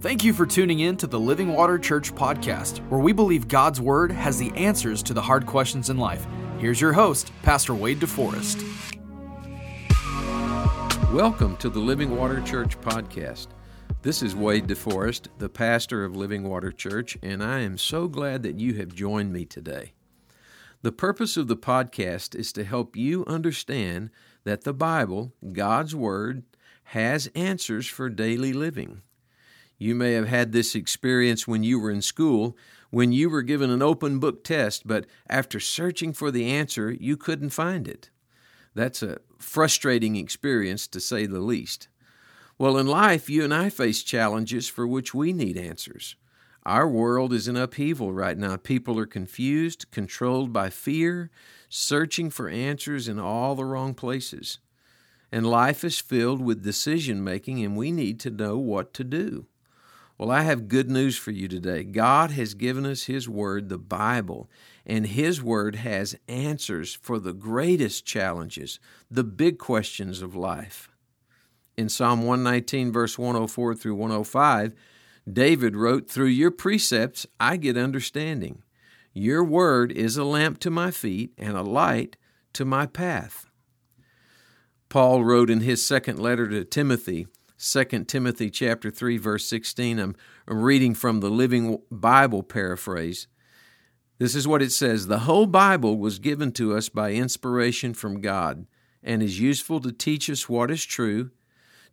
Thank you for tuning in to the Living Water Church podcast, where we believe God's Word has the answers to the hard questions in life. Here's your host, Pastor Wade DeForest. Welcome to the Living Water Church podcast. This is Wade DeForest, the pastor of Living Water Church, and I am so glad that you have joined me today. The purpose of the podcast is to help you understand that the Bible, God's Word, has answers for daily living. You may have had this experience when you were in school, when you were given an open book test, but after searching for the answer, you couldn't find it. That's a frustrating experience, to say the least. Well, in life, you and I face challenges for which we need answers. Our world is in upheaval right now. People are confused, controlled by fear, searching for answers in all the wrong places. And life is filled with decision making, and we need to know what to do. Well, I have good news for you today. God has given us His Word, the Bible, and His Word has answers for the greatest challenges, the big questions of life. In Psalm 119, verse 104 through 105, David wrote, Through your precepts I get understanding. Your word is a lamp to my feet and a light to my path. Paul wrote in his second letter to Timothy, 2 Timothy chapter 3 verse 16. I'm, I'm reading from the Living Bible paraphrase. This is what it says, "The whole Bible was given to us by inspiration from God and is useful to teach us what is true,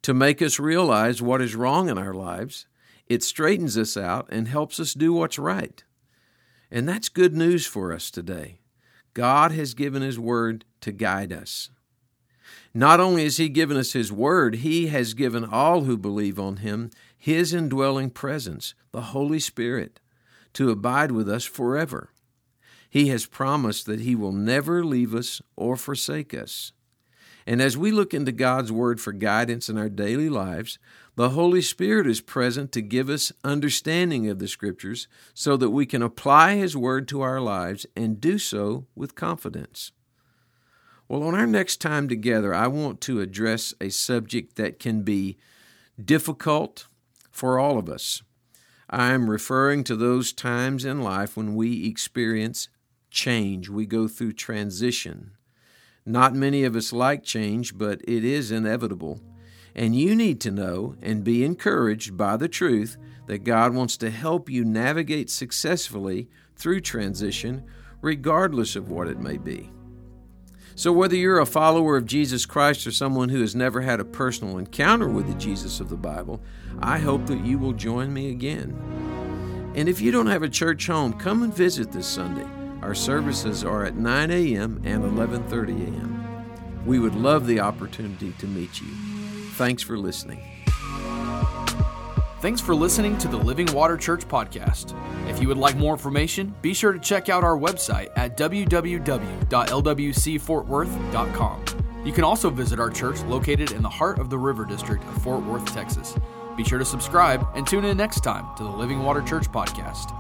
to make us realize what is wrong in our lives. It straightens us out and helps us do what's right." And that's good news for us today. God has given His Word to guide us. Not only has He given us His Word, He has given all who believe on Him His indwelling presence, the Holy Spirit, to abide with us forever. He has promised that He will never leave us or forsake us. And as we look into God's Word for guidance in our daily lives, the Holy Spirit is present to give us understanding of the Scriptures so that we can apply His Word to our lives and do so with confidence. Well, on our next time together, I want to address a subject that can be difficult for all of us. I am referring to those times in life when we experience change, we go through transition. Not many of us like change, but it is inevitable. And you need to know and be encouraged by the truth that God wants to help you navigate successfully through transition, regardless of what it may be. So, whether you're a follower of Jesus Christ or someone who has never had a personal encounter with the Jesus of the Bible, I hope that you will join me again. And if you don't have a church home, come and visit this Sunday. Our services are at 9 a.m. and 11:30 a.m. We would love the opportunity to meet you. Thanks for listening. Thanks for listening to the Living Water Church podcast. If you would like more information, be sure to check out our website at www.lwcfortworth.com. You can also visit our church located in the heart of the River District of Fort Worth, Texas. Be sure to subscribe and tune in next time to the Living Water Church podcast.